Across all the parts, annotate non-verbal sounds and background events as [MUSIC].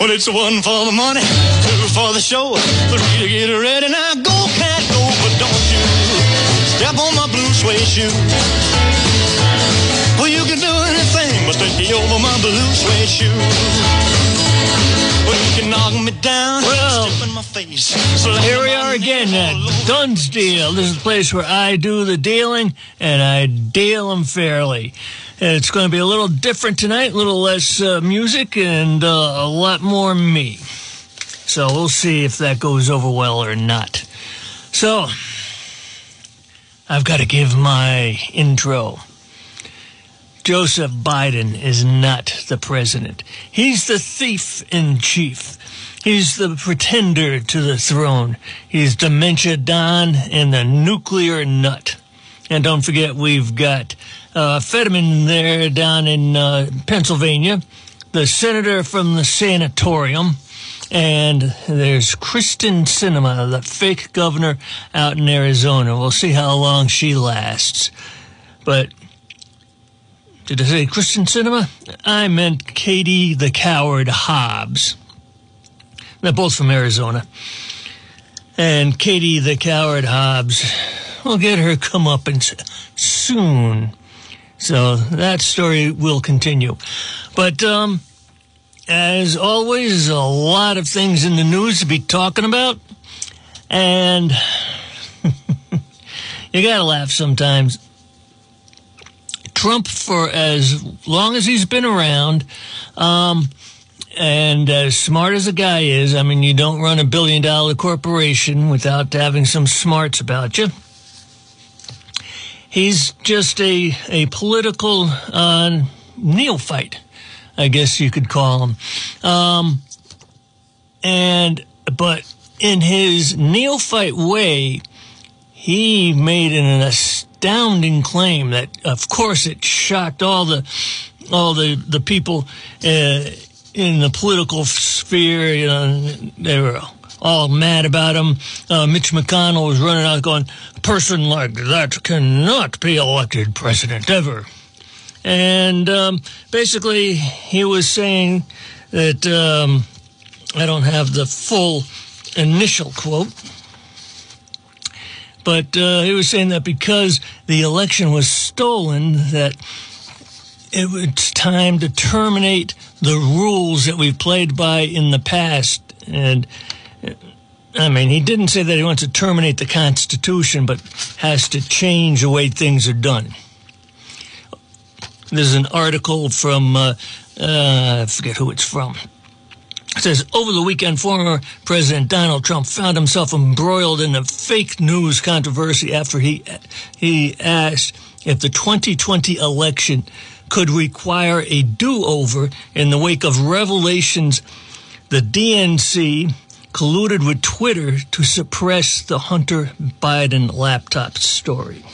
Well, it's one for the money, two for the show, three to get ready. Now go, cat, go, but don't you step on my blue suede shoe. But take over my blue suede shoe. Well, you can knock me down, Well, in my face. slam Here we are again at Dunn's Deal. This is the place where I do the dealing and I deal them fairly. And it's going to be a little different tonight, a little less uh, music and uh, a lot more me. So we'll see if that goes over well or not. So, I've got to give my intro. Joseph Biden is not the president. He's the thief in chief. He's the pretender to the throne. He's dementia Don and the nuclear nut. And don't forget, we've got uh, Fetterman there down in uh, Pennsylvania, the senator from the sanatorium, and there's Kyrsten Sinema, the fake governor out in Arizona. We'll see how long she lasts. But did I say Christian Sinema? I meant Katie the Coward Hobbs. They're both from Arizona. And Katie the Coward Hobbs will get her comeuppance soon. So that story will continue. But, um, as always, a lot of things in the news to be talking about. And [LAUGHS] you gotta laugh sometimes. Trump, for as long as he's been around, um, and as smart as a guy is, I mean, you don't run a billion dollar corporation without having some smarts about you. He's just a, a political uh, neophyte, I guess you could call him. Um, and, but in his neophyte way, he made an astounding claim that, of course, it shocked all the all the the people uh, in the political sphere. You know, they were all mad about him. Uh, Mitch McConnell was running out going, "A person like that cannot be elected president ever." And um, basically, he was saying that um, I don't have the full initial quote but uh, he was saying that because the election was stolen, that it was time to terminate the rules that we've played by in the past. And I mean, he didn't say that he wants to terminate the Constitution, but has to change the way things are done. There's an article from, uh, uh, I forget who it's from. Says over the weekend, former President Donald Trump found himself embroiled in a fake news controversy after he he asked if the 2020 election could require a do-over in the wake of revelations the DNC colluded with Twitter to suppress the Hunter Biden laptop story.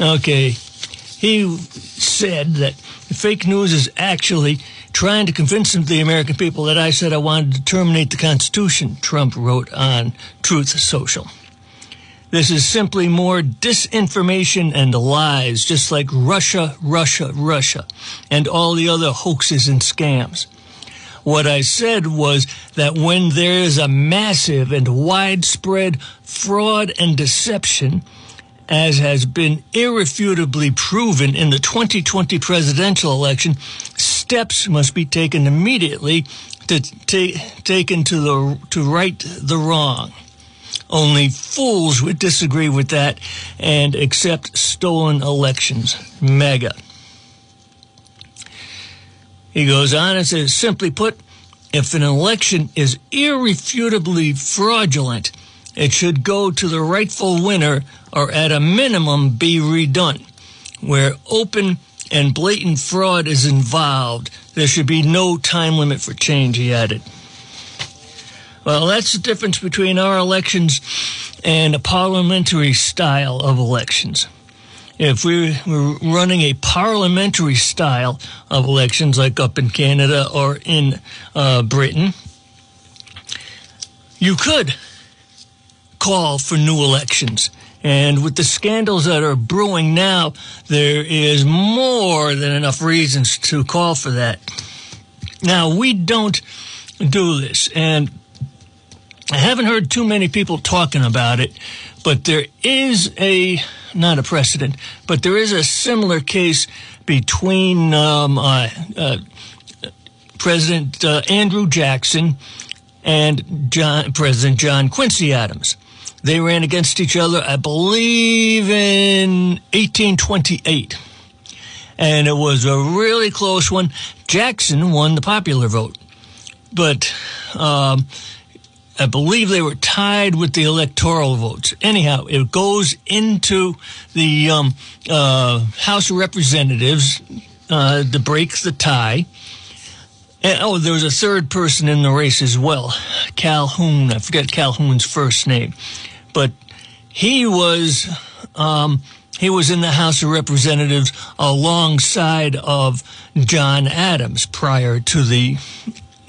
Okay, he said that fake news is actually trying to convince the American people that I said I wanted to terminate the Constitution, Trump wrote on Truth Social. This is simply more disinformation and lies, just like Russia, Russia, Russia, and all the other hoaxes and scams. What I said was that when there is a massive and widespread fraud and deception, as has been irrefutably proven in the 2020 presidential election, steps must be taken immediately to ta- taken to the to right the wrong. Only fools would disagree with that and accept stolen elections. MAGA. He goes on and says, simply put, if an election is irrefutably fraudulent, it should go to the rightful winner or at a minimum be redone. Where open and blatant fraud is involved, there should be no time limit for change, he added. Well, that's the difference between our elections and a parliamentary style of elections. If we were running a parliamentary style of elections, like up in Canada or in uh, Britain, you could call for new elections. And with the scandals that are brewing now, there is more than enough reasons to call for that. Now, we don't do this, and I haven't heard too many people talking about it, but there is a, not a precedent, but there is a similar case between um, uh, uh, President uh, Andrew Jackson and John, President John Quincy Adams. They ran against each other, I believe, in 1828. And it was a really close one. Jackson won the popular vote. But um, I believe they were tied with the electoral votes. Anyhow, it goes into the um, uh, House of Representatives uh, to break the tie. And, oh, there was a third person in the race as well, Calhoun. I forget Calhoun's first name but he was um, he was in the House of Representatives alongside of John Adams prior to the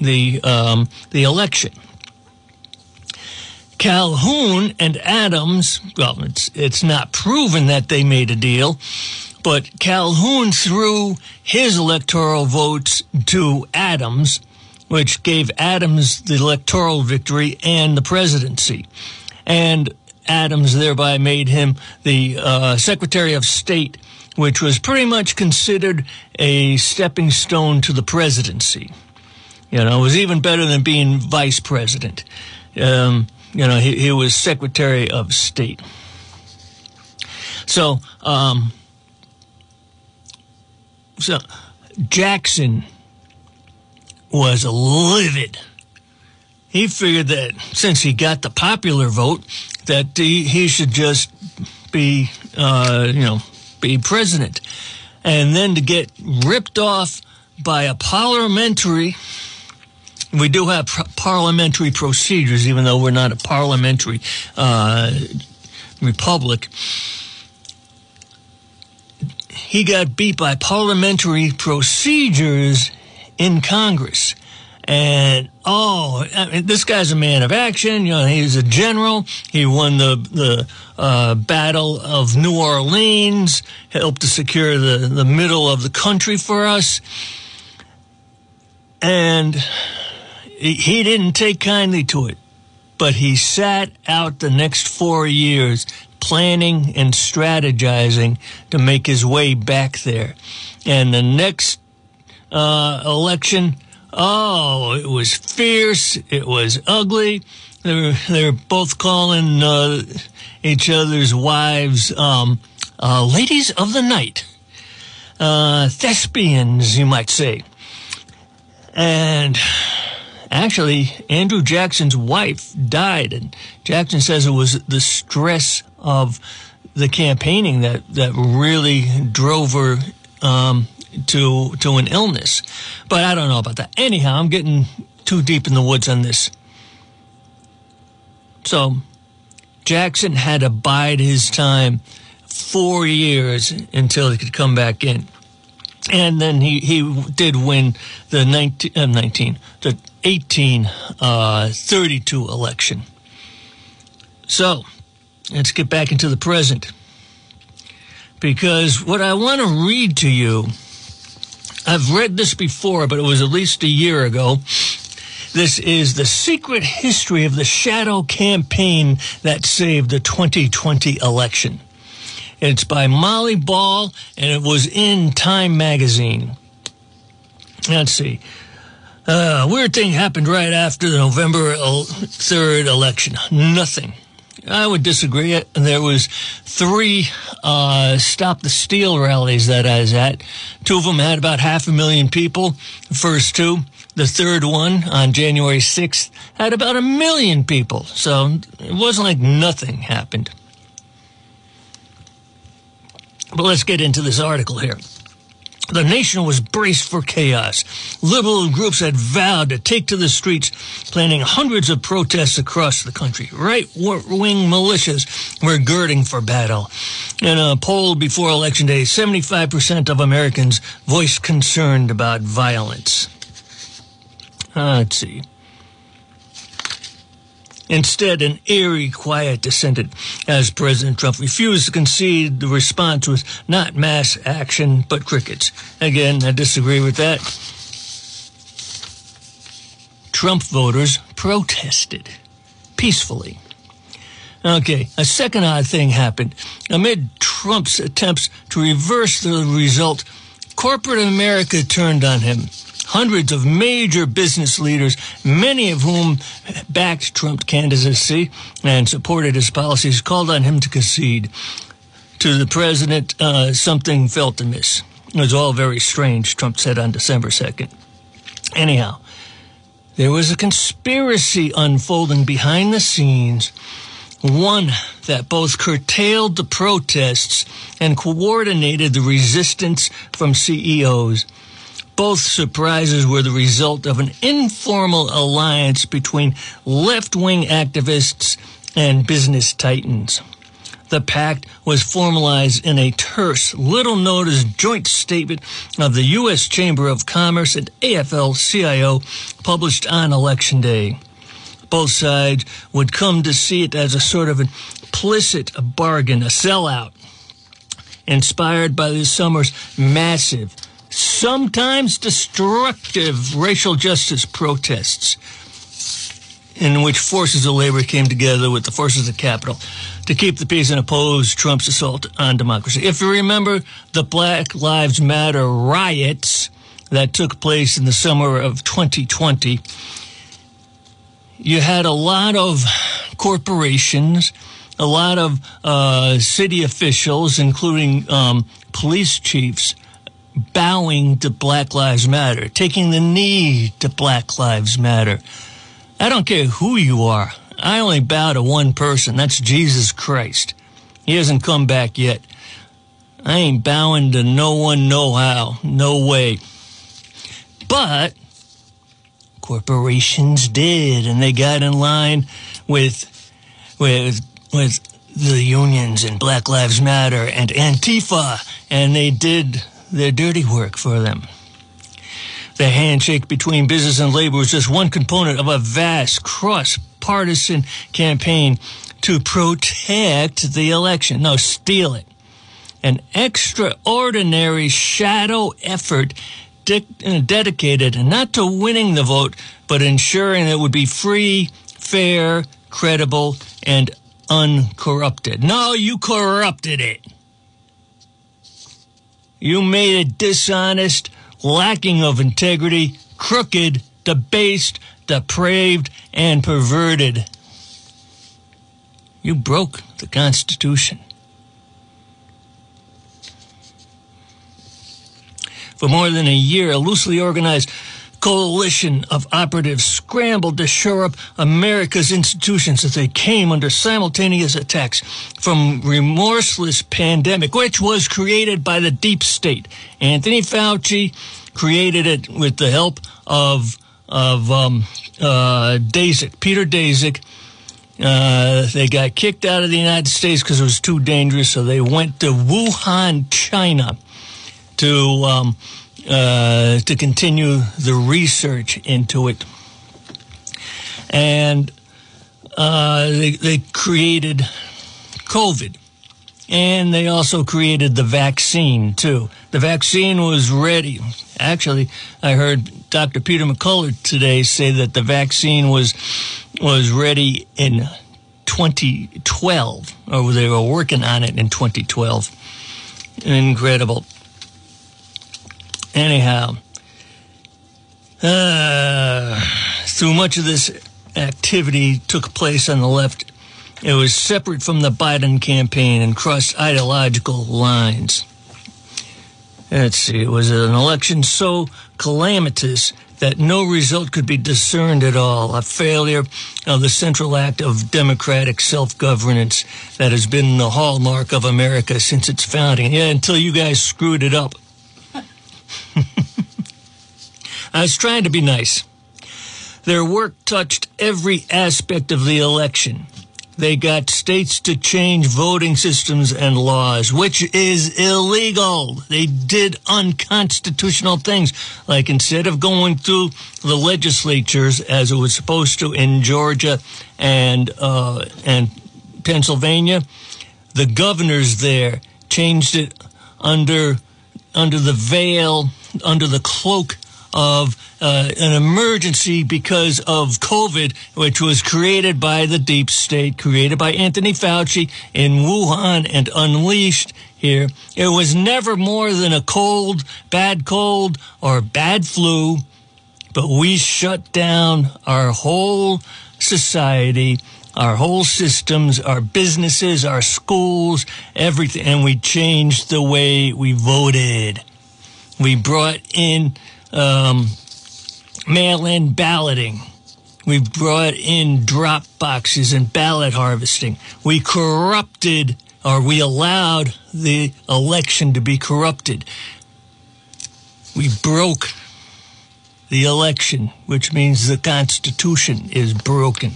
the um, the election. Calhoun and Adams, well, it's it's not proven that they made a deal, but Calhoun threw his electoral votes to Adams, which gave Adams the electoral victory and the presidency and Adams thereby made him the uh, Secretary of State, which was pretty much considered a stepping stone to the presidency. You know, it was even better than being vice president. Um, you know, he, he, was Secretary of State. So, um, so Jackson was livid he figured that since he got the popular vote, that he, he should just be, uh, you know, be president. And then to get ripped off by a parliamentary, we do have parliamentary procedures, even though we're not a parliamentary uh, republic. He got beat by parliamentary procedures in Congress. And oh, I mean, this guy's a man of action. You know, he's a general. He won the the uh, Battle of New Orleans, helped to secure the the middle of the country for us, and he, didn't take kindly to it. But he sat out the next four years planning and strategizing to make his way back there. And the next uh, election Oh, it was fierce. It was ugly. They were, they were both calling uh, each other's wives um, uh, ladies of the night, uh, thespians, you might say. And actually, Andrew Jackson's wife died, and Jackson says it was the stress of the campaigning that, that really drove her um, to to an illness. But I don't know about that. Anyhow, I'm getting too deep in the woods on this. So Jackson had to bide his time four years until he could come back in. And then he, he did win the 19, uh, 19 the 1832 uh, election. So let's get back into the present. Because what I want to read to you I've read this before, but it was at least a year ago. This is the secret history of the shadow campaign that saved the 2020 election. It's by Molly Ball, and it was in Time magazine. Let's see. Uh, weird thing happened right after the November 3rd election. Nothing. I would disagree. There was three uh, stop the steal rallies that I was at. Two of them had about half a million people. The first two. The third one on January 6th had about a million people. So it wasn't like nothing happened. But let's get into this article here. The nation was braced for chaos. Liberal groups had vowed to take to the streets, planning hundreds of protests across the country. Right wing militias were girding for battle. In a poll before Election Day, 75% of Americans voiced concern about violence. Uh, let's see. Instead, an eerie quiet descended as President Trump refused to concede the response was not mass action, but crickets. Again, I disagree with that. Trump voters protested peacefully. Okay, a second odd thing happened. Amid Trump's attempts to reverse the result, corporate America turned on him. Hundreds of major business leaders, many of whom backed Trump's candidacy and supported his policies, called on him to concede. To the president, uh, something felt amiss. It was all very strange, Trump said on December 2nd. Anyhow, there was a conspiracy unfolding behind the scenes one that both curtailed the protests and coordinated the resistance from CEOs. Both surprises were the result of an informal alliance between left wing activists and business titans. The pact was formalized in a terse, little noticed joint statement of the U.S. Chamber of Commerce and AFL CIO published on Election Day both sides would come to see it as a sort of implicit bargain, a sellout, inspired by this summer's massive, sometimes destructive racial justice protests in which forces of labor came together with the forces of capital to keep the peace and oppose Trump's assault on democracy. If you remember the Black Lives Matter riots that took place in the summer of 2020, you had a lot of corporations, a lot of uh, city officials, including um, police chiefs, bowing to Black Lives Matter, taking the knee to Black Lives Matter. I don't care who you are. I only bow to one person. That's Jesus Christ. He hasn't come back yet. I ain't bowing to no one, no how, no way. But corporations did, and they got in line with with with the unions and Black Lives Matter and Antifa, and they did their dirty work for them. The handshake between business and labor was just one component of a vast cross partisan campaign to protect the election. No, steal it. An extraordinary shadow effort de- uh, dedicated not to winning the vote, but ensuring it would be free, fair, credible, and uncorrupted. No, you corrupted it. You made it dishonest, lacking of integrity, crooked, debased, depraved, and perverted. You broke the Constitution. For more than a year, a loosely organized coalition of operatives scrambled to shore up America's institutions as they came under simultaneous attacks from remorseless pandemic, which was created by the deep state. Anthony Fauci created it with the help of of um, uh, Daszak, Peter Daszak. Uh, they got kicked out of the United States because it was too dangerous, so they went to Wuhan, China, to um, uh, to continue the research into it, and uh, they they created COVID, and they also created the vaccine too. The vaccine was ready. Actually, I heard Dr. Peter McCullough today say that the vaccine was was ready in 2012, or they were working on it in 2012. Incredible. Anyhow, uh, through much of this activity took place on the left, it was separate from the Biden campaign and crossed ideological lines. Let's see, it was an election so calamitous that no result could be discerned at all, a failure of the central act of democratic self-governance that has been the hallmark of America since its founding. Yeah, until you guys screwed it up. [LAUGHS] I was trying to be nice. Their work touched every aspect of the election. They got states to change voting systems and laws, which is illegal. They did unconstitutional things, like instead of going through the legislatures as it was supposed to in Georgia and uh, and Pennsylvania, the governors there changed it under under the veil, under the cloak of uh, an emergency because of COVID, which was created by the deep state, created by Anthony Fauci in Wuhan and unleashed here. It was never more than a cold, bad cold, or bad flu, but we shut down our whole society our whole systems, our businesses, our schools, everything, and we changed the way we voted. We brought in um, mail-in balloting. We brought in drop boxes and ballot harvesting. We corrupted, or we allowed the election to be corrupted. We broke the election, which means the Constitution is broken.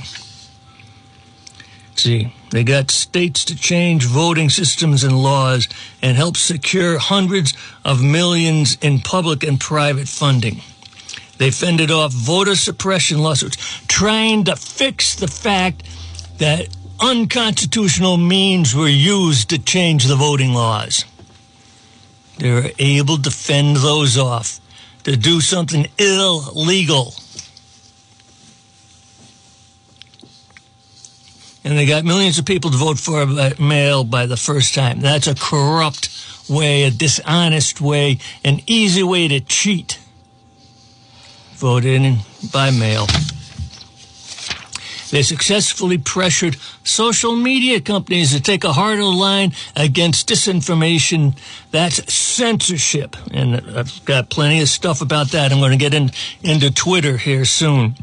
They got states to change voting systems and laws and help secure hundreds of millions in public and private funding. They fended off voter suppression lawsuits, trying to fix the fact that unconstitutional means were used to change the voting laws. They were able to fend those off, to do something illegal and they got millions of people to vote for by mail by the first time. That's a corrupt way, a dishonest way, an easy way to cheat. Vote in by mail. They successfully pressured social media companies to take a harder line against disinformation. That's censorship. And I've got plenty of stuff about that. I'm going to get in, into Twitter here soon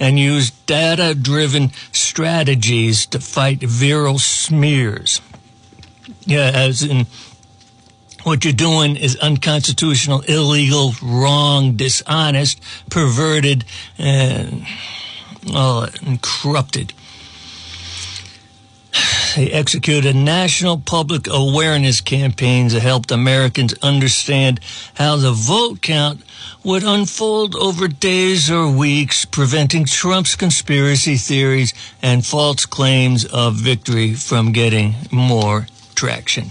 and use data driven strategies to fight viral smears. Yeah, as in what you're doing is unconstitutional, illegal, wrong, dishonest, perverted, and, oh, and corrupted. They executed national public awareness campaigns that helped Americans understand how the vote count would unfold over days or weeks, preventing Trump's conspiracy theories and false claims of victory from getting more traction.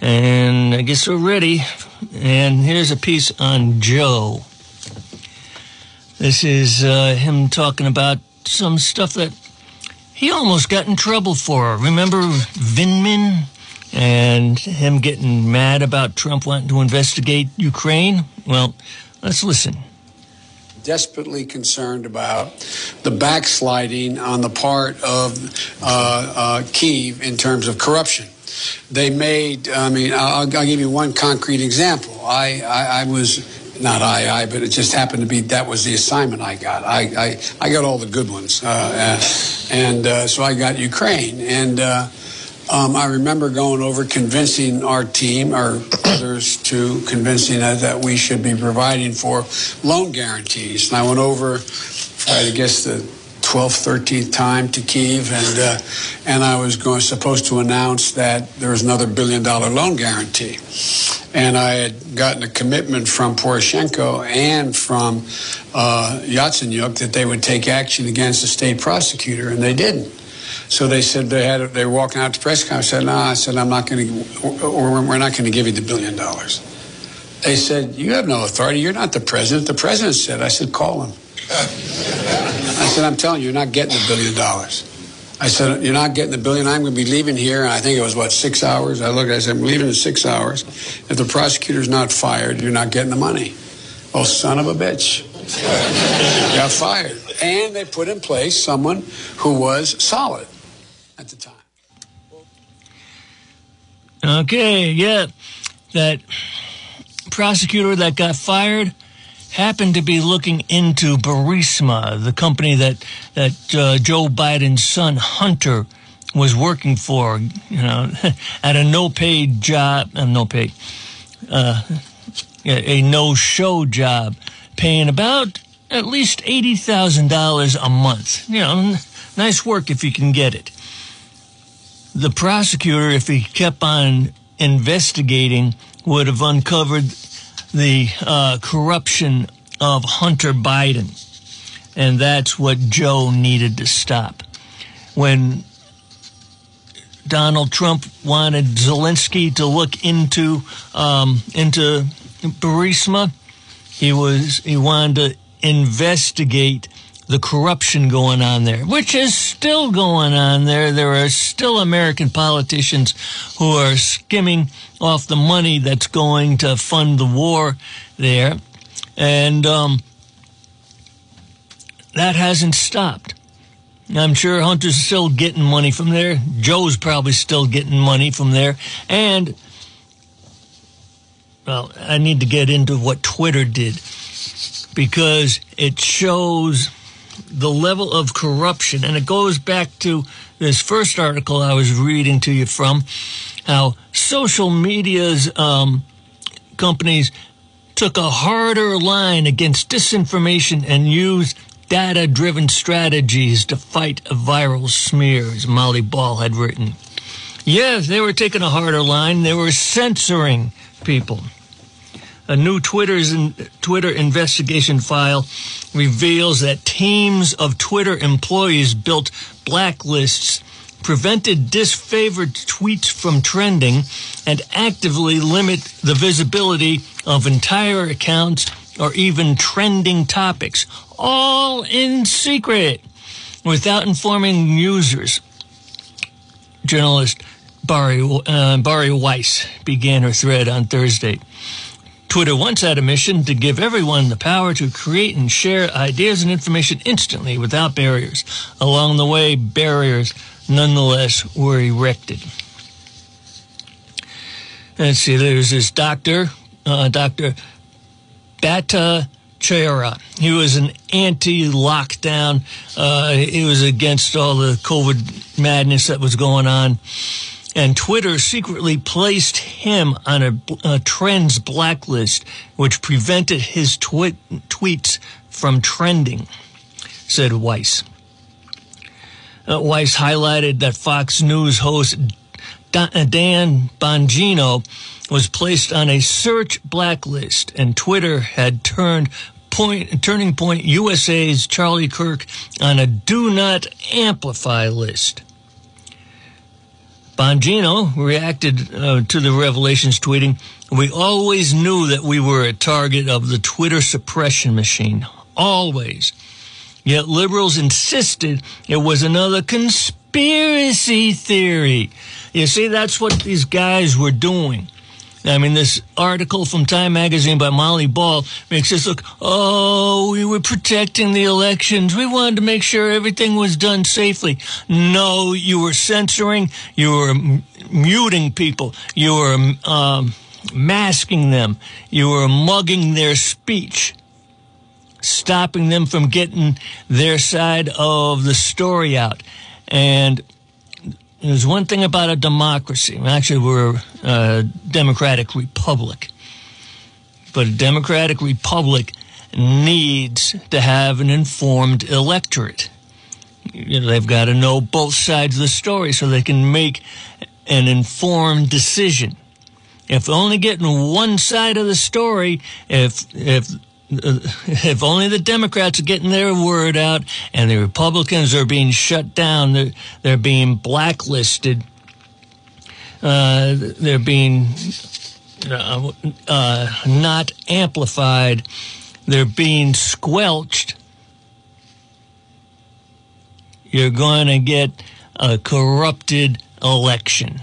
And I guess we're ready. And here's a piece on Joe. This is uh, him talking about some stuff that he almost got in trouble for. Remember Vindman and him getting mad about Trump wanting to investigate Ukraine? Well, let's listen. Desperately concerned about the backsliding on the part of uh, uh, Kiev in terms of corruption. They made, I mean, I'll, I'll give you one concrete example. I, I, I was not I, I, but it just happened to be that was the assignment I got. I, I, I got all the good ones, uh, and uh, so I got Ukraine, and uh, um, I remember going over convincing our team, our others, to convincing us that we should be providing for loan guarantees. And I went over, I guess the 12th, 13th time to Kiev, and uh, and I was going supposed to announce that there was another billion dollar loan guarantee, and I had gotten a commitment from Poroshenko and from uh, Yatsenyuk that they would take action against the state prosecutor, and they didn't. So they said they had they were walking out to press conference. I said, "No," nah. I said, "I'm not going to, or we're not going to give you the billion dollars." They said, "You have no authority. You're not the president." The president said, "I said, call him." I said, I'm telling you, you're not getting the billion dollars. I said, You're not getting the billion. I'm going to be leaving here. And I think it was, what, six hours? I looked, I said, I'm leaving in six hours. If the prosecutor's not fired, you're not getting the money. Oh, son of a bitch. [LAUGHS] Got fired. And they put in place someone who was solid at the time. Okay, yeah. That prosecutor that got fired happened to be looking into Burisma, the company that that uh, Joe Biden's son Hunter was working for, you know, [LAUGHS] at a no-paid job, uh, no pay, uh, a no-show job, paying about at least eighty thousand dollars a month. You know, nice work if you can get it. The prosecutor, if he kept on investigating, would have uncovered the uh, corruption of Hunter Biden. And that's what Joe needed to stop. When Donald Trump wanted Zelensky to look into um, into Burisma, he was he wanted to investigate the corruption going on there, which is still going on there. There are still American politicians who are skimming off the money that's going to fund the war there. And um, that hasn't stopped. I'm sure Hunter's still getting money from there. Joe's probably still getting money from there. And, well, I need to get into what Twitter did because it shows the level of corruption. And it goes back to this first article I was reading to you from how social media's um, companies took a harder line against disinformation and used data driven strategies to fight viral smears, Molly Ball had written. Yes, they were taking a harder line. They were censoring people. A new Twitter's in, Twitter investigation file reveals that teams of Twitter employees built blacklists, prevented disfavored tweets from trending, and actively limit the visibility of entire accounts or even trending topics, all in secret, without informing users. Journalist Bari, uh, Bari Weiss began her thread on Thursday. Twitter once had a mission to give everyone the power to create and share ideas and information instantly without barriers. Along the way, barriers nonetheless were erected. Let's see, there's this doctor, uh, Dr. Bhatta Chera. He was an anti-lockdown. Uh, he was against all the COVID madness that was going on. And Twitter secretly placed him on a, a trends blacklist, which prevented his twi- tweets from trending, said Weiss. Uh, Weiss highlighted that Fox News host Dan Bongino was placed on a search blacklist, and Twitter had turned point, Turning Point USA's Charlie Kirk on a do not amplify list. Bongino reacted uh, to the revelations, tweeting, We always knew that we were a target of the Twitter suppression machine. Always. Yet liberals insisted it was another conspiracy theory. You see, that's what these guys were doing. I mean, this article from Time Magazine by Molly Ball makes us look, oh, we were protecting the elections. We wanted to make sure everything was done safely. No, you were censoring, you were m- muting people, you were um, masking them, you were mugging their speech, stopping them from getting their side of the story out. And there's one thing about a democracy. Actually, we're a democratic republic. But a democratic republic needs to have an informed electorate. You know, they've got to know both sides of the story so they can make an informed decision. If only getting one side of the story, if if [LAUGHS] if only the Democrats are getting their word out and the Republicans are being shut down, they're, they're being blacklisted, uh, they're being uh, uh, not amplified, they're being squelched, you're going to get a corrupted election.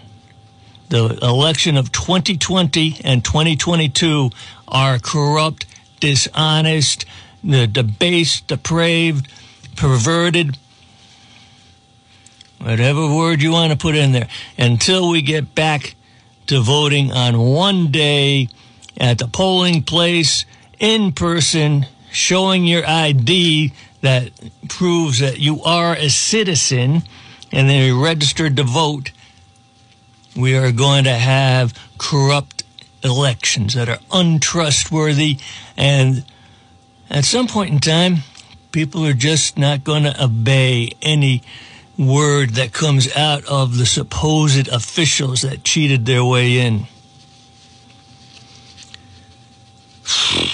The election of 2020 and 2022 are corrupt dishonest, the debased, depraved, perverted, whatever word you want to put in there, until we get back to voting on one day at the polling place in person, showing your ID that proves that you are a citizen and then you're registered to vote. We are going to have corrupt elections that are untrustworthy. And at some point in time, people are just not going to obey any word that comes out of the supposed officials that cheated their way in. [SIGHS]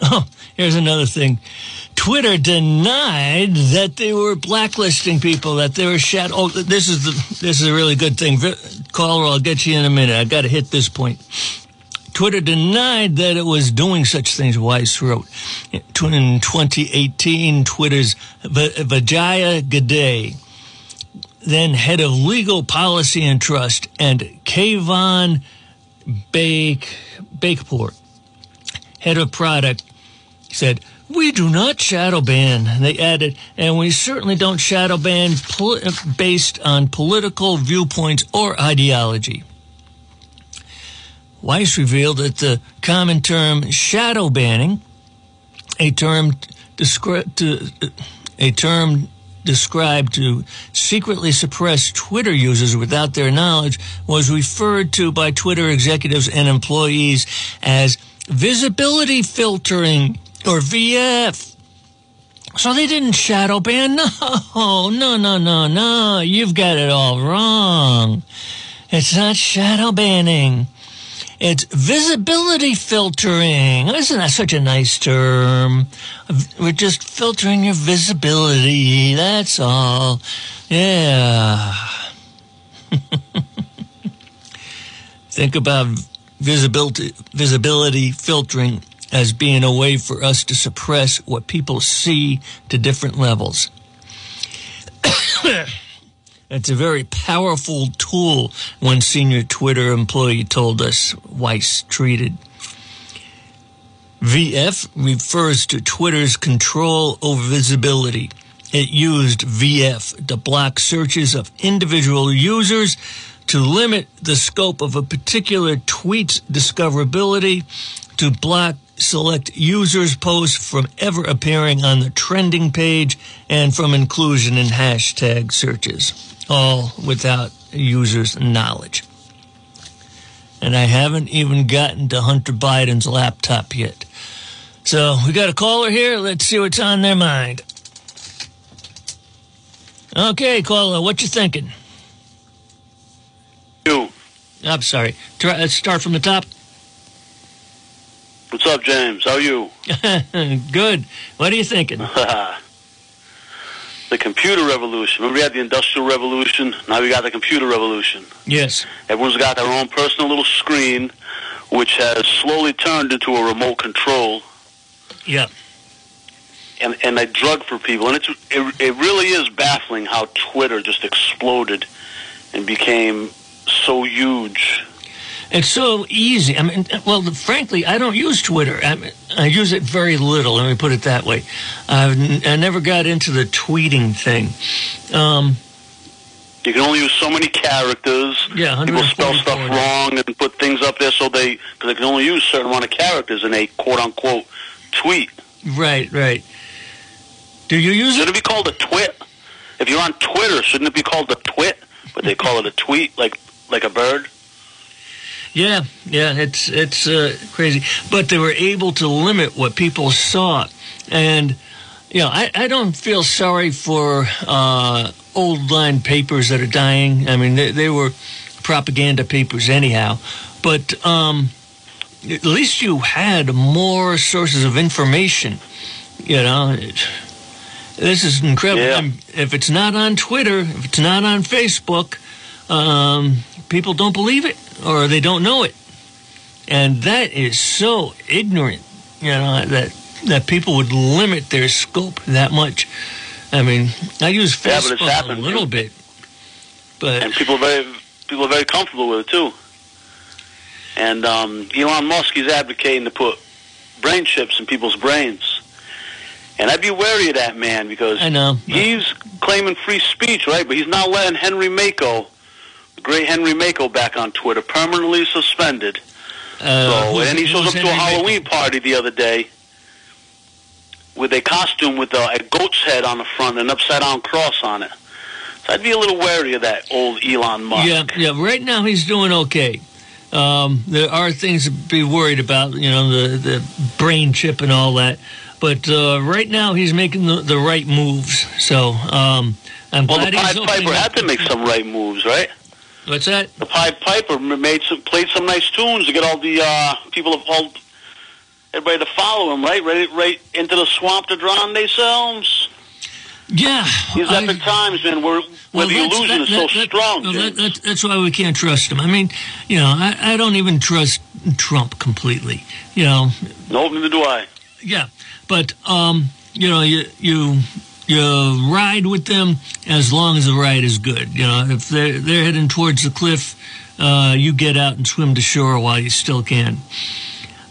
Oh, here's another thing. Twitter denied that they were blacklisting people, that they were shat. Oh, this is the this is a really good thing. Caller, I'll get you in a minute. I got to hit this point. Twitter denied that it was doing such things, Weiss wrote. In 2018, Twitter's Vijaya Gadde, then head of legal policy and trust, and Kayvon Bake, Beykpour, head of product, said, we do not shadow ban, they added, and we certainly don't shadow ban pol- based on political viewpoints or ideology. Weiss revealed that the common term shadow banning, a term descri- to, uh, a term described to secretly suppress Twitter users without their knowledge, was referred to by Twitter executives and employees as visibility filtering or VF. So they didn't shadow ban? [LAUGHS] No, no, no, no, no. You've got it all wrong. It's not shadow banning. It's visibility filtering. Isn't that such a nice term? We're just filtering your visibility. That's all. Yeah. [LAUGHS] Think about visibility, visibility filtering as being a way for us to suppress what people see to different levels. [COUGHS] It's a very powerful tool, one senior Twitter employee told us Weiss treated. VF refers to Twitter's control over visibility. It used VF to block searches of individual users to limit the scope of a particular tweet's discoverability, to block select users' posts from ever appearing on the trending page, and from inclusion in hashtag searches all without users' knowledge. And I haven't even gotten to Hunter Biden's laptop yet. So we got a caller here. Let's see what's on their mind. Okay, caller, what you thinking? You. I'm sorry. Try, let's start from the top. What's up, James? How are you? [LAUGHS] Good. What are you thinking? [LAUGHS] the computer revolution. Remember we had the industrial revolution? Now we got the computer revolution. Yes. Everyone's got their own personal little screen, which has slowly turned into a remote control. Yeah. And and a drug for people, and it's it, it really is baffling how Twitter just exploded and became so huge. It's so easy. I mean, well, frankly, I don't use Twitter. I, mean, I use it very little. Let me put it that way. I've, I never got into the tweeting thing. Um, you can only use so many characters. Yeah, people spell stuff wrong and put things up there so they because they can only use a certain amount of characters in a quote unquote tweet. Right, right. Do you use Should it? it be called a twit? If you're on Twitter, shouldn't it be called a twit? But they call it a tweet, like like a bird. Yeah, yeah, it's it's uh, crazy. But they were able to limit what people saw, and you know, I, I don't feel sorry for uh, old line papers that are dying. I mean, they, they were propaganda papers anyhow, but um, at least you had more sources of information. You know, it, this is incredible. Yeah. If it's not on Twitter, if it's not on Facebook, um, people don't believe it or they don't know it. And that is so ignorant, you know, that that people would limit their scope that much. I mean, I use Yeah, Facebook a little bit, but and people are very people are very comfortable with it too. And um, Elon Musk is advocating to put brain chips in people's brains. And I'd be wary of that man because I know. he's claiming free speech, right? But he's not letting Henry Makow, great Henry Makow, back on Twitter, permanently suspended. Uh, So, and he shows up to a Henry Halloween Bacon? party the other day with a costume with a, a goat's head on the front and an upside down cross on it. So I'd be a little wary of that old Elon Musk. Yeah, yeah. Right now he's doing okay. Um, there are things to be worried about, you know, the the brain chip and all that. But uh, right now he's making the, the right moves. So um, I'm Well, the he's Piper had to make some right moves, right? What's that? The Pied Piper made some, played some nice tunes to get all the uh, people of all everybody to follow him, right? Right, right into the swamp to drown themselves. Yeah. These I- epic times, man, where, where the that's- illusion that- is so that- that- strong. well, that- that- that's why we can't trust him. I mean, you know, I, I don't even trust Trump completely. You know, no, neither do I. yeah, but um, you know, you you you ride with them as long as the ride is good. You know, if they're they're heading towards the cliff, uh, you get out and swim to shore while you still can.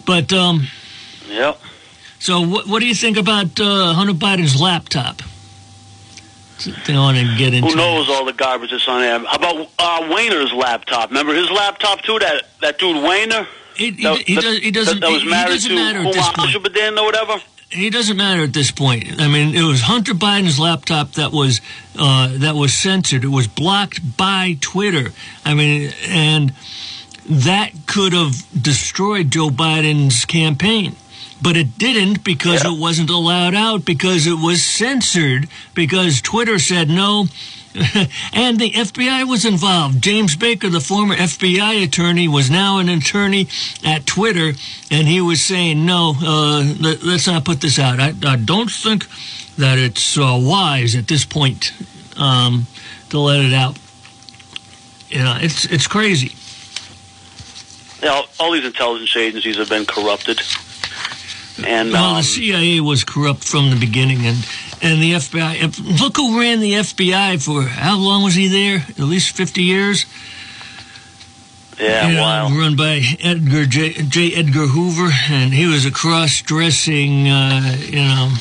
But um, Yep. so what what do you think about uh, Hunter Biden's laptop? I want to get into. Who knows all the garbage that's on there? How about uh, Wayner's laptop? Remember his laptop too? That that dude Wayner. He, he, That, he, does, he doesn't. That, that was he, married he doesn't to matter at this Umar or whatever. He doesn't matter at this point. I mean, it was Hunter Biden's laptop that was uh, that was censored. It was blocked by Twitter. I mean, and that could have destroyed Joe Biden's campaign. But it didn't because Yeah. it wasn't allowed out because it was censored because Twitter said no. [LAUGHS] and the FBI was involved. James Baker, the former FBI attorney, was now an attorney at Twitter, and he was saying, no, uh, let, us not put this out. I, I don't think that it's uh, wise at this point um, to let it out. You know, it's it's crazy. Know, all these intelligence agencies have been corrupted. And Well, um, the CIA was corrupt from the beginning, and and the FBI. Look who ran the FBI for how long was he there? At least fifty years. yeah, You know, wow. Run by Edgar J. J. Edgar Hoover, and he was a cross-dressing, uh, you know,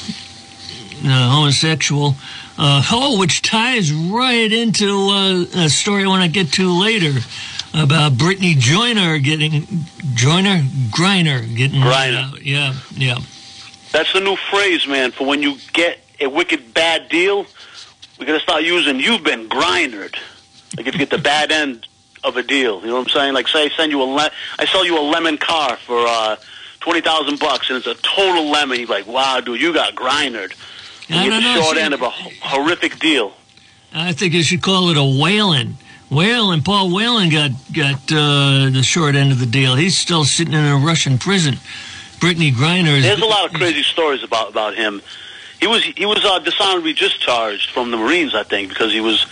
uh, homosexual. Uh, oh, which ties right into uh, a story I want to get to later about Brittney Joyner getting Joyner Griner getting Griner. yeah, yeah. That's the new phrase, man, for when you get a wicked bad deal. We got to start using "you've been grindered." Like if you get the bad end of a deal, you know what I'm saying? Like say I send you a le- I sell you a lemon car for uh, twenty thousand bucks, and it's a total lemon. You're like, "Wow, dude, you got grindered." You get the short see- end of a ho- horrific deal. I think you should call it a Whalen. Whalen, Paul Whalen got got uh, the short end of the deal. He's still sitting in a Russian prison. Brittney Griner is. There's a lot of crazy stories about about him. He was he was uh, dishonorably discharged from the Marines, I think, because he was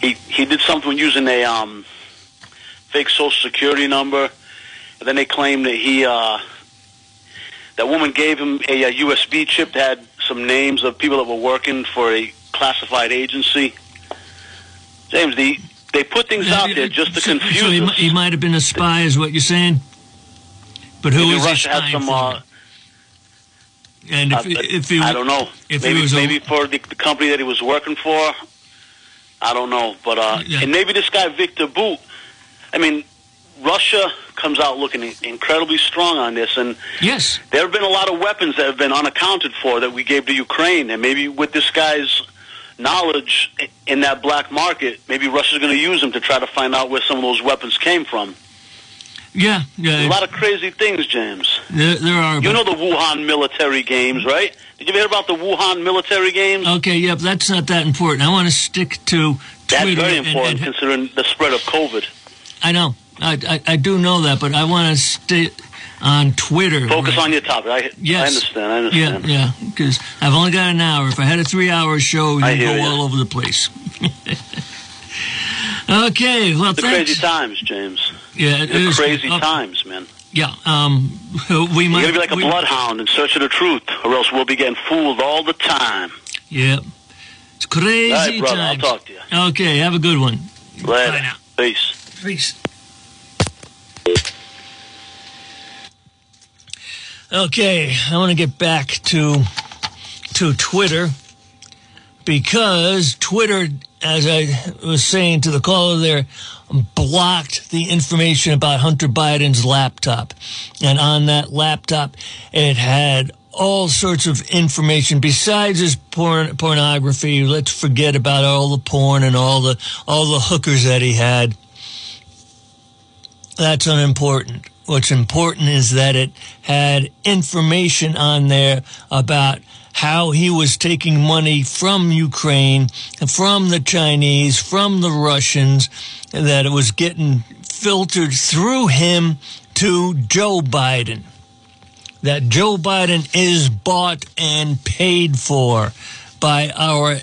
he he did something using a um, fake Social Security number, and then they claimed that he uh, that woman gave him a, uh USB chip that had some names of people that were working for a classified agency. James, the they put things out there just to So- confuse so he, he might have been a spy, is what you're saying. But who Maybe was Russia he had spying some. Uh, and if, Uh, if he, I don't know. if maybe was maybe for the, the company that he was working for. I don't know, but uh, Yeah. and maybe this guy Viktor Bout. I mean, Russia comes out looking incredibly strong on this, and yes, there have been a lot of weapons that have been unaccounted for that we gave to Ukraine, and maybe with this guy's knowledge in that black market, maybe Russia's going to use them to try to find out where some of those weapons came from. Yeah, A lot of crazy things, James. There, there are. You know the Wuhan military games, right? Did you hear about the Wuhan military games? Okay, yeah, but that's not that important. I want to stick to That's Twitter very important and- considering the spread of COVID. I know. I, I, I do know that, but I want to stay on Twitter. Focus on your topic. I, Yes. I understand. I Yeah, understand. yeah, because I've only got an hour. If I had a three-hour show, you'd go ya. all over the place. [LAUGHS] okay, well, The thanks. crazy times, James. Yeah, it is. crazy uh, times, man. Yeah, um, we You're might. gonna be like a we- bloodhound in search of the truth, or else we'll be getting fooled all the time. Yeah, it's crazy All right, brother. times. I'll talk to you Okay, have a good one. later. Bye now. Peace. Peace. Okay, I want to get back to to Twitter because Twitter, as I was saying to the caller there, blocked the information about Hunter Biden's laptop, and on that laptop, it had all sorts of information besides his porn pornography. Let's forget about all the porn and all the all the hookers that he had that's unimportant. What's important is that it had information on there about how he was taking money from Ukraine, from the Chinese, from the Russians, that it was getting filtered through him to Joe Biden. That Joe Biden is bought and paid for by our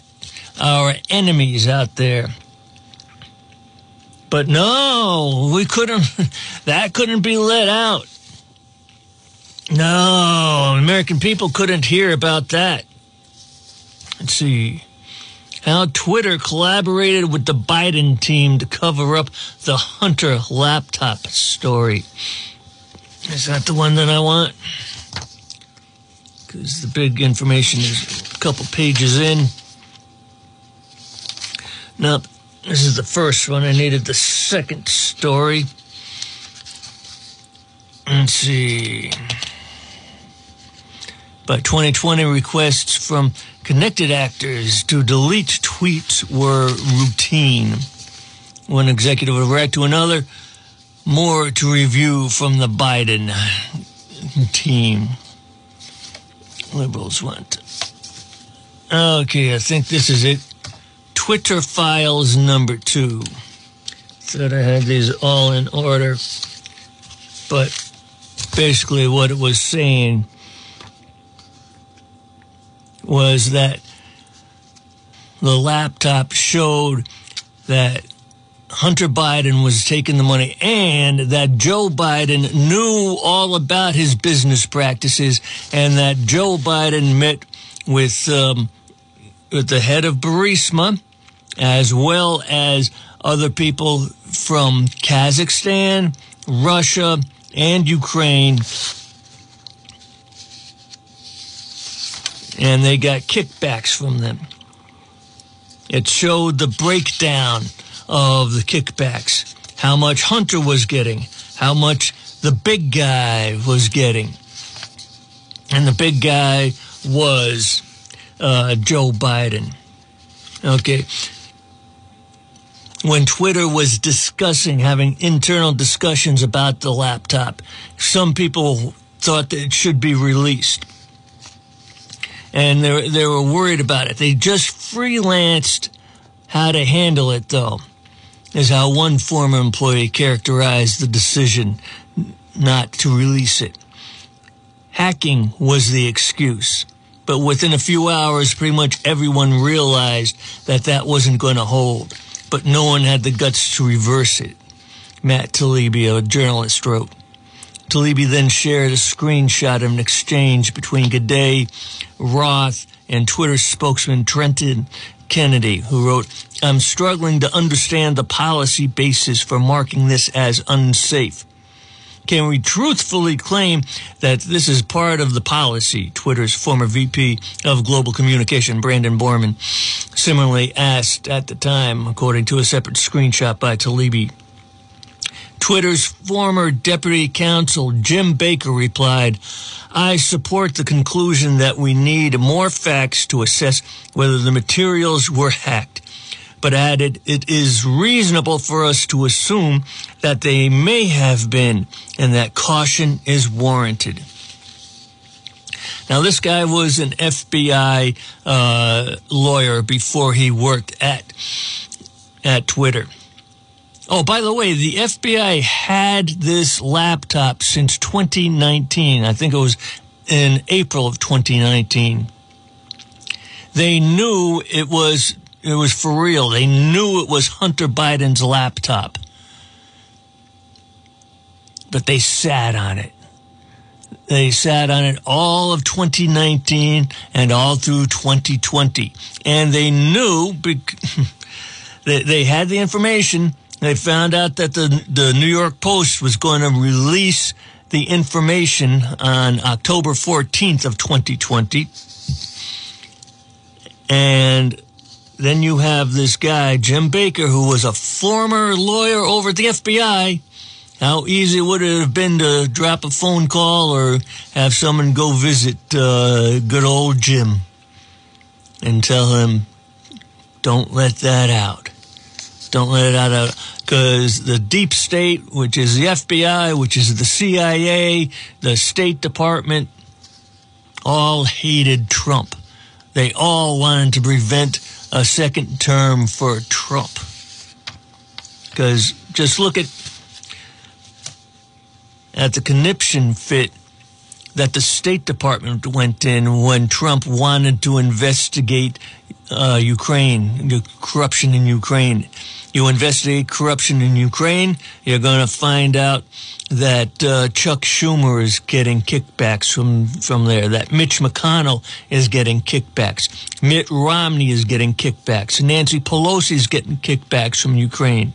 our enemies out there. But no, we couldn't, [LAUGHS] that couldn't be let out. No, American people couldn't hear about that. Let's see. How Twitter collaborated with the Biden team to cover up the Hunter laptop story. Is that the one that I want? Because the big information is a couple pages in. Nope, this is the first one. I needed the second story. Let's see. By 2020, requests from connected actors to delete tweets were routine. One executive would write to another, more to review from the Biden team. Liberals want. Okay, I think this is it. Twitter files number two. Thought I had these all in order, but basically what it was saying was that the laptop showed that Hunter Biden was taking the money and that Joe Biden knew all about his business practices and that Joe Biden met with, um, with the head of Burisma as well as other people from Kazakhstan, Russia, and Ukraine and they got kickbacks from them. It showed the breakdown of the kickbacks, how much Hunter was getting, how much the big guy was getting. And the big guy was uh, Joe Biden. Okay. When Twitter was discussing, having internal discussions about the laptop, some people thought that it should be released and they they were worried about it. They just freelanced how to handle it, though, is how one former employee characterized the decision not to release it. Hacking was the excuse. But within a few hours, pretty much everyone realized that that wasn't going to hold. But no one had the guts to reverse it. Matt Taibbi, a journalist, wrote. Taibbi then shared a screenshot of an exchange between Gadde, Roth, and Twitter spokesman Trenton Kennedy, who wrote, I'm struggling to understand the policy basis for marking this as unsafe. Can we truthfully claim that this is part of the policy? Twitter's former VP of Global Communication, Brandon Borrman, similarly asked at the time, according to a separate screenshot by Taibbi. Twitter's former deputy counsel, Jim Baker, replied, I support the conclusion that we need more facts to assess whether the materials were hacked, but added, it is reasonable for us to assume that they may have been and that caution is warranted. Now, this guy was an FBI uh, lawyer before he worked at at Twitter. Oh, by the way, the FBI had this laptop since 2019. I think it was in April of 2019. They knew it was it was for real. They knew it was Hunter Biden's laptop. But they sat on it. They sat on it all of 2019 and all through 2020. And they knew [LAUGHS] they had the information they found out that the, the New York Post was going to release the information on October 14th of 2020. And then you have this guy, Jim Baker, who was a former lawyer over at the FBI. How easy would it have been to drop a phone call or have someone go visit uh, good old Jim and tell him, don't let that out. Don't let it out because the deep state, which is the FBI, which is the CIA, the State Department, all hated Trump. They all wanted to prevent a second term for Trump. Because just look at at the conniption fit that the State Department went in when Trump wanted to investigate uh, Ukraine, the corruption in Ukraine. You investigate corruption in Ukraine, you're going to find out that uh, Chuck Schumer is getting kickbacks from, from there, that Mitch McConnell is getting kickbacks, Mitt Romney is getting kickbacks, Nancy Pelosi is getting kickbacks from Ukraine.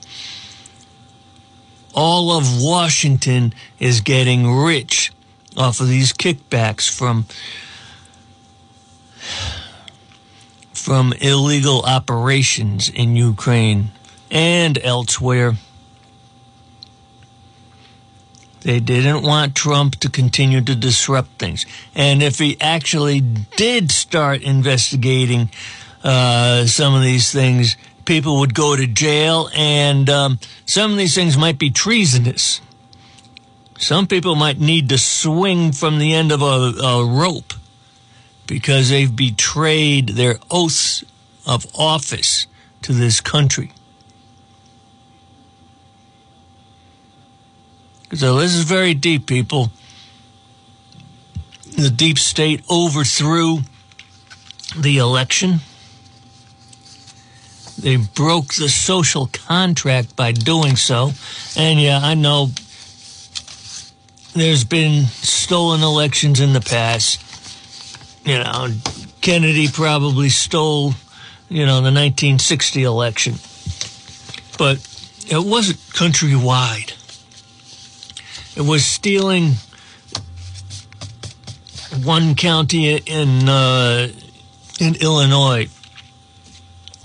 All of Washington is getting rich off of these kickbacks from from illegal operations in Ukraine and elsewhere. They didn't want Trump to continue to disrupt things. And if he actually did start investigating uh, some of these things, people would go to jail, and um, some of these things might be treasonous. Some people might need to swing from the end of a, a rope because they've betrayed their oaths of office to this country. So this is very deep, people. The deep state overthrew the election. They broke the social contract by doing so. And yeah, I know there's been stolen elections in the past. You know, Kennedy probably stole, you know, the 1960 election. But it wasn't countrywide. It was stealing one county in uh, in Illinois.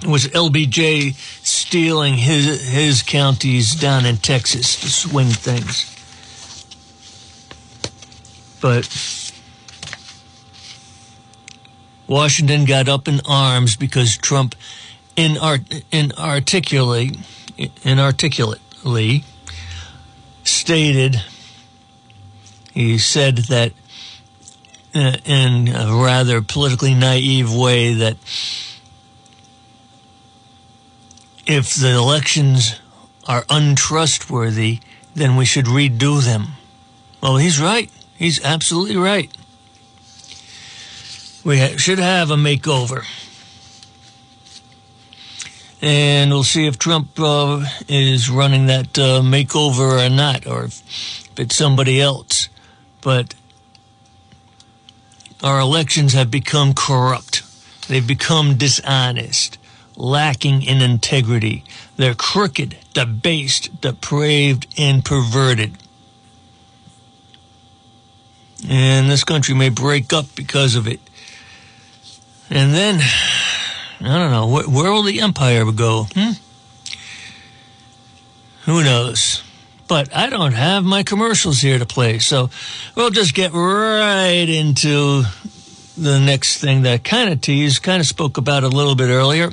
It was LBJ stealing his his counties down in Texas to swing things. But Washington got up in arms because Trump inart- inarticulately inarticulately stated he said that uh, in a rather politically naive way that if the elections are untrustworthy, then we should redo them. Well, he's right. He's absolutely right. We should have a makeover. And we'll see if Trump uh, is running that uh, makeover or not, or if it's somebody else. But our elections have become corrupt. They've become dishonest, lacking in integrity. They're crooked, debased, depraved, and perverted. And this country may break up because of it. And then, I don't know, where, where will the empire go? Hmm? Who knows? but I don't have my commercials here to play. So we'll just get right into the next thing that kind of teased, kind of spoke about a little bit earlier.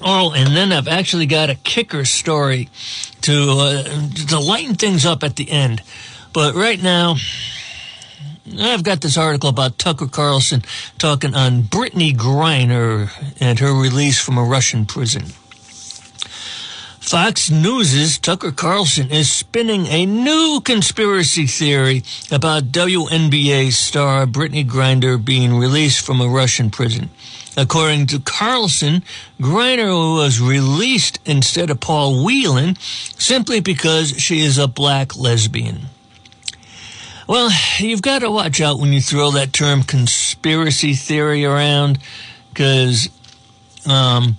Oh, and then I've actually got a kicker story to uh, to lighten things up at the end. But right now, I've got this article about Tucker Carlson talking on Brittney Griner and her release from a Russian prison. Fox News' Tucker Carlson is spinning a new conspiracy theory about WNBA star Brittney Griner being released from a Russian prison. According to Carlson, Griner was released instead of Paul Whelan simply because she is a black lesbian. Well, you've got to watch out when you throw that term conspiracy theory around because um,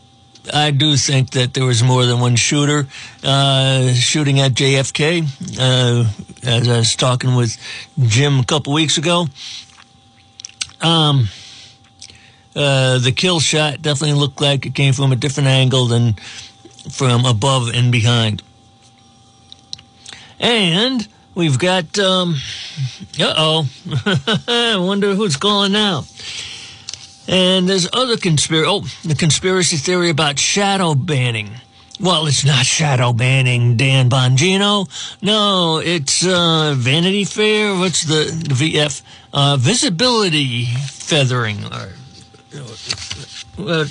I do think that there was more than one shooter uh, shooting at JFK. Uh, as I was talking with Jim a couple weeks ago, um, uh, the kill shot definitely looked like it came from a different angle than from above and behind. And we've got, um, uh oh, [LAUGHS] I wonder who's calling now. And there's other conspiracy. Oh, the conspiracy theory about shadow banning. Well, it's not shadow banning Dan Bongino. No, it's uh, Vanity Fair. What's the, the VF? Uh, visibility feathering, or [LAUGHS]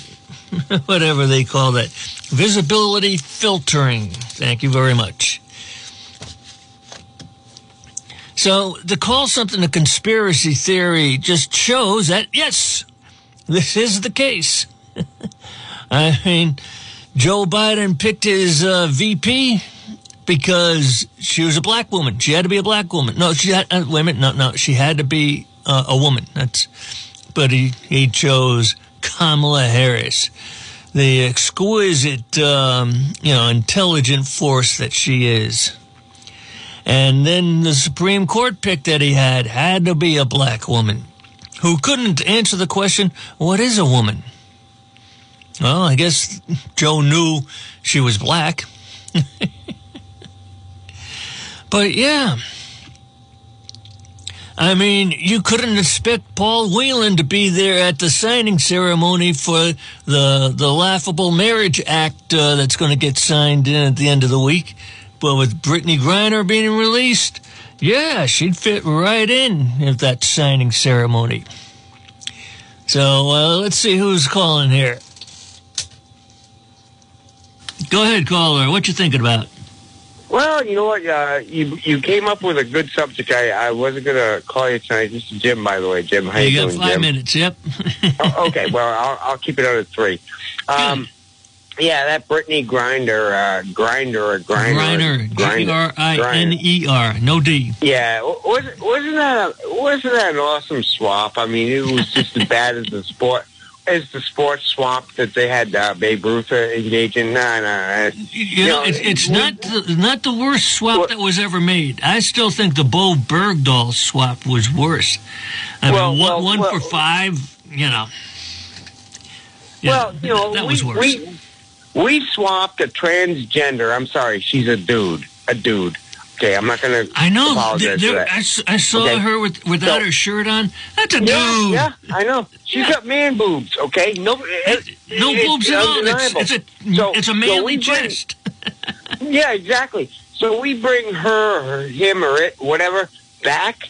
whatever they call that. Visibility filtering. Thank you very much. So to call something a conspiracy theory just shows that, yes, this is the case. [LAUGHS] I mean, Joe Biden picked his uh, VP because she was a black woman. She had to be a black woman. No, she had, uh, minute, no, no, she had to be uh, a woman. That's, but he, he chose Kamala Harris, the exquisite, um, you know, intelligent force that she is. And then the Supreme Court pick that he had had to be a black woman who couldn't answer the question, what is a woman? Well, I guess Joe knew she was black. [LAUGHS] but yeah. I mean, you couldn't expect Paul Whelan to be there at the signing ceremony for the the laughable marriage act uh, that's going to get signed in at the end of the week. But with Brittney Griner being released, yeah, she'd fit right in at that signing ceremony. So uh, let's see who's calling here. Go ahead, caller. What you thinking about? Well, you know what? Uh, you you came up with a good subject. I, I wasn't going to call you tonight. This is Jim, by the way. Jim, how you, you got doing, five Jim? minutes. Yep. [LAUGHS] oh, okay, well, I'll, I'll keep it under three. Um, yeah, that Brittney Grinder, uh, Grinder or Grinder, Griner. G R I N E R. No D. Yeah, wasn't wasn't that a, wasn't that an awesome swap? I mean, it was just as bad as the sport as the sports swap that they had uh, Babe Ruth engage in. You, you know, it's, it's we, not the, not the worst swap well, that was ever made. I still think the Bowe Bergdahl swap was worse. I well, mean, one, well, one for five. You know. well, you know, that we, was worse. We, we swapped a transgender. I'm sorry, she's a dude. A dude. Okay, I'm not going to. I know. There, that. I, I saw Okay. her with without So- her shirt on. That's a dude. yeah, I know. She's Yeah. got man boobs. Okay, no, no it's boobs at all. It's, it's a So- it's a manly we bring- chest. [LAUGHS] Yeah, exactly. So we bring her, or him, or it, whatever, back,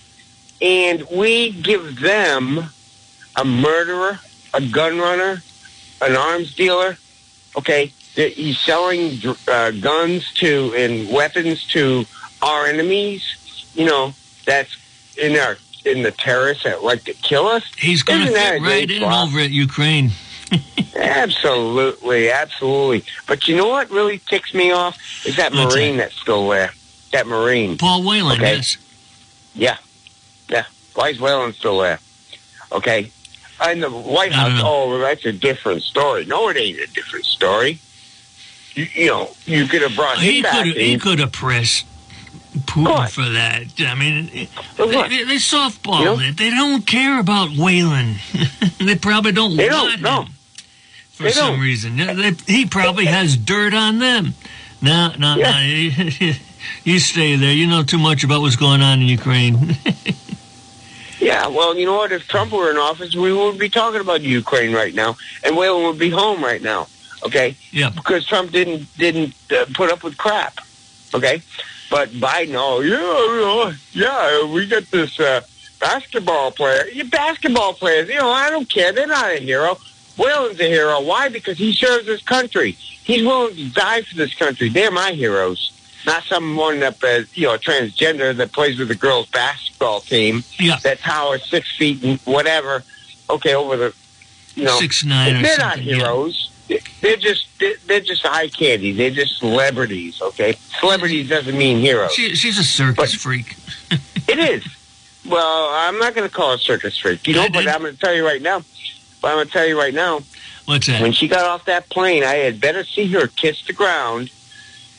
and we give them a murderer, a gun runner, an arms dealer. Okay, he's selling uh, guns to and weapons to our enemies. You know, that's in our in the terrorists that like to kill us. He's going to fit right in over at Ukraine. [LAUGHS] Absolutely, absolutely. But you know what really ticks me off is that What's Marine that's still there. That Marine. Paul Whelan, Okay. yes. Yeah. Yeah. Why is Whalen still there? Okay. And the White House, oh, well, that's a different story. No, it ain't a different story. You, you know, you could have brought him He back. could have he could have pressed Putin for that. I mean, they, they, they softballed You know? it. They don't care about Whalen. [LAUGHS] they probably don't They want don't, no. for They some don't. reason. They- he probably has dirt on them. No, no, Yeah. no. [LAUGHS] You, you stay there. You know too much about what's going on in Ukraine. [LAUGHS] Yeah, well, you know what? If Trump were in office, we would be talking about Ukraine right now, and Whalen would be home right now. Okay, yeah. because Trump didn't didn't uh, put up with crap. Okay, but Biden, oh yeah, yeah, we got this uh, basketball player. You basketball players, you know, I don't care. They're not a hero. Whalen's a hero. Why? Because he serves his country. He's willing to die for this country. They're my heroes, not someone that uh, you know, transgender that plays with the girls' basketball team Yeah. that tower six feet and whatever. Okay, over the you know Six nine or they're not something. yeah. heroes. They're just they're- they're just eye candy. They're just celebrities. Okay, celebrities doesn't mean heroes. She, she's a circus But- freak. [LAUGHS] It is. Well, I'm not going to call it circus freak, you know, I but did. I'm going to tell you right now. But I'm going to tell you right now. What's that? When she got off that plane, I had better see her kiss the ground,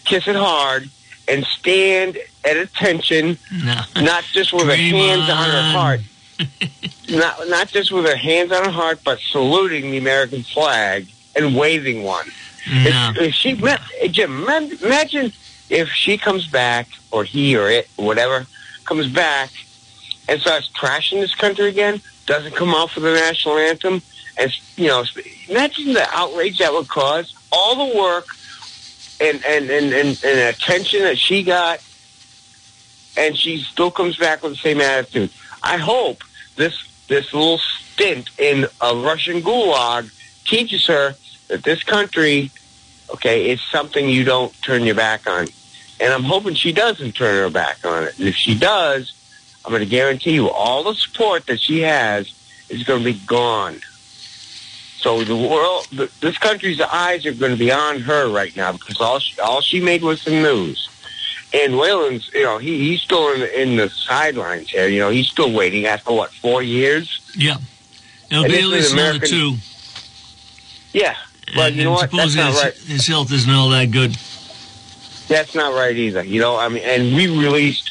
kiss it hard, and stand at attention no. not just with her hands on her heart, [LAUGHS] not not just with her hands on her heart, but saluting the American flag and waving one. No. If, if she, ma- Jim, imagine if she comes back, or he, or it, or whatever, comes back and starts trashing this country again. Doesn't come out for the national anthem, and you know, imagine the outrage that would cause. All the work and and and and, and attention that she got and she still comes back with the same attitude. I hope this this little stint in a Russian gulag teaches her that this country, okay, is something you don't turn your back on. And I'm hoping she doesn't turn her back on it. And if she does, I'm going to guarantee you all the support that she has is going to be gone. So the world, th- this country's eyes are going to be on her right now because all she, all she made was some news. And Whalen's, you know, he, he's still in the, in the sidelines here. You know, he's still waiting after what four years. Yeah. It'll And be at is least another American- two. Yeah, but and, you know what? That's not his, right. his health isn't all that good. That's not right either. You know, I mean, and we released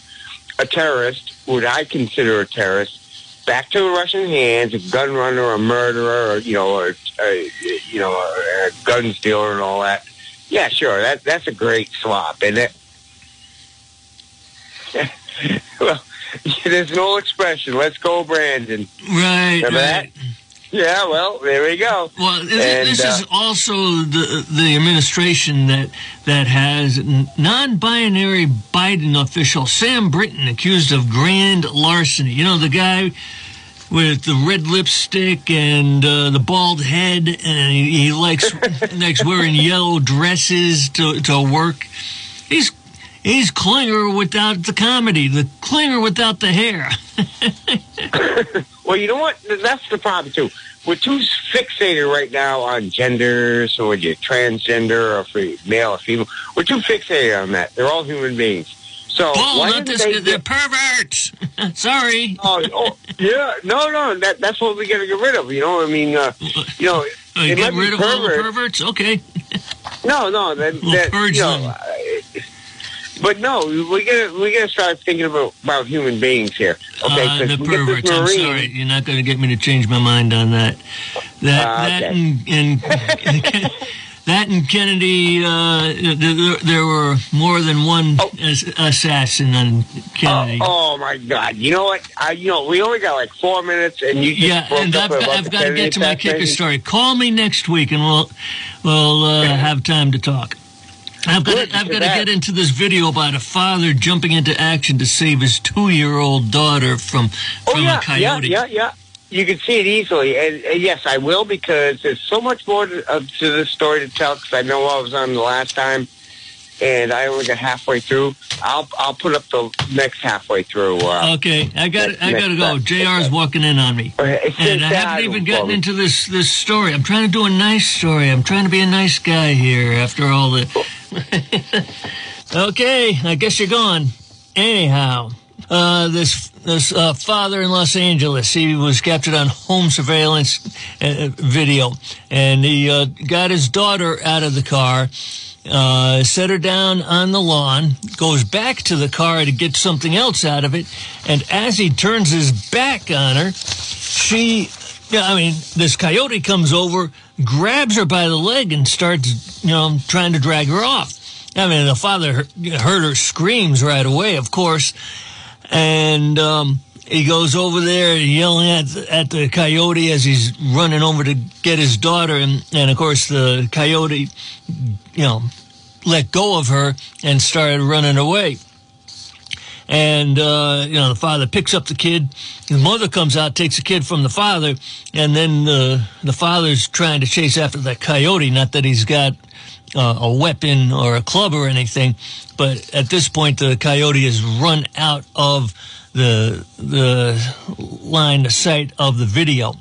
a terrorist, what I consider a terrorist, back to Russian hands, a gun runner, a murderer, or you know, or uh, you know, a, a gun stealer and all that. Yeah, sure, that that's a great swap, isn't it. [LAUGHS] well, [LAUGHS] there's no expression. Let's go, Brandon. Right. Remember right. that? Yeah, well, there we go. Well, And, this uh, is also the the administration that that has non-binary Biden official Sam Brinton accused of grand larceny. You know the guy with the red lipstick and uh, the bald head, and he, he likes [LAUGHS] likes wearing yellow dresses to to work. He's he's Klinger without the comedy, the Klinger without the hair. [LAUGHS] Well, you know what? That's the problem too. We're too fixated right now on genders, or whether you're transgender or free, male or female. We're too fixated on that. They're all human beings. So Paul, why not this. they They're perverts. [LAUGHS] Sorry. Oh, oh, yeah, no, no, that that's what we got to get rid of. You know, I mean, uh, you know, [LAUGHS] Oh, get rid of all the perverts? Okay. [LAUGHS] No, no, that, We'll that you know, uh, but no, we gotta we gotta start thinking about about human beings here. Okay, uh, the perverts. I'm sorry. You're not going to get me to change my mind on that. That Ah, that okay. and, and [LAUGHS] that and Kennedy. Uh, there, there were more than one Oh. assassin on Kennedy. Oh, oh my God! You know what? I, you know, we only got like four minutes, and you yeah, and I've, about I've got to get to my kicker story. Call me next week, and we'll we'll uh, have time to talk. I've got to, I've got to get into this video about a father jumping into action to save his two-year-old daughter from Oh from yeah, a coyote. yeah, yeah, yeah. You can see it easily, and, and yes, I will because there's so much more to, uh, to this story to tell. Because I know I was on the last time, and I only got halfway through. I'll I'll put up the next halfway through. Uh, Okay, I got Next- I got to go. Jr's walking in on me. And I haven't even gotten me. into this this story. I'm trying to do a nice story. I'm trying to be a nice guy here after all the. [LAUGHS] [LAUGHS] okay, I guess you're gone. Anyhow, uh, this this uh, father in Los Angeles, he was captured on home surveillance uh, video, and he uh, got his daughter out of the car. Uh, set her down on the lawn, goes back to the car to get something else out of it, and as he turns his back on her, she I mean, this coyote comes over, grabs her by the leg, and starts, you know, trying to drag her off. I mean, the father heard her screams right away, of course, and um, he goes over there yelling at at the coyote as he's running over to get his daughter, and and of course the coyote, you know, let go of her and started running away and uh, you know the father picks up the kid. The mother comes out, takes the kid from the father, and then the the father's trying to chase after that coyote. Not that he's got uh, a weapon or a club or anything, but at this point the coyote has run out of the the line of sight of the video,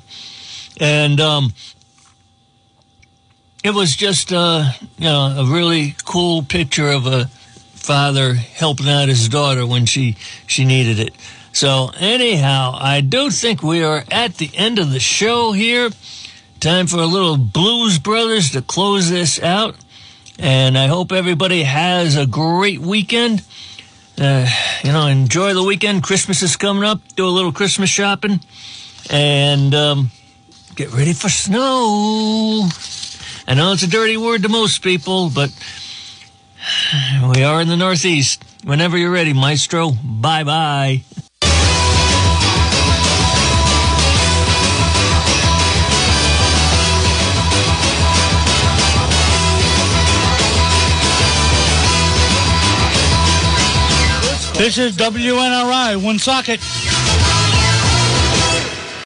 and um, it was just uh, you know a really cool picture of a father helping out his daughter when she she needed it. So anyhow, I do think we are at the end of the show here. Time for a little Blues Brothers to close this out. And I hope everybody has a great weekend. Uh, you know, enjoy the weekend. Christmas is coming up. Do a little Christmas shopping. And um, get ready for snow. I know it's a dirty word to most people, but we are in the Northeast. Whenever you're ready, Maestro. Bye bye. This is WNRI, Woonsocket.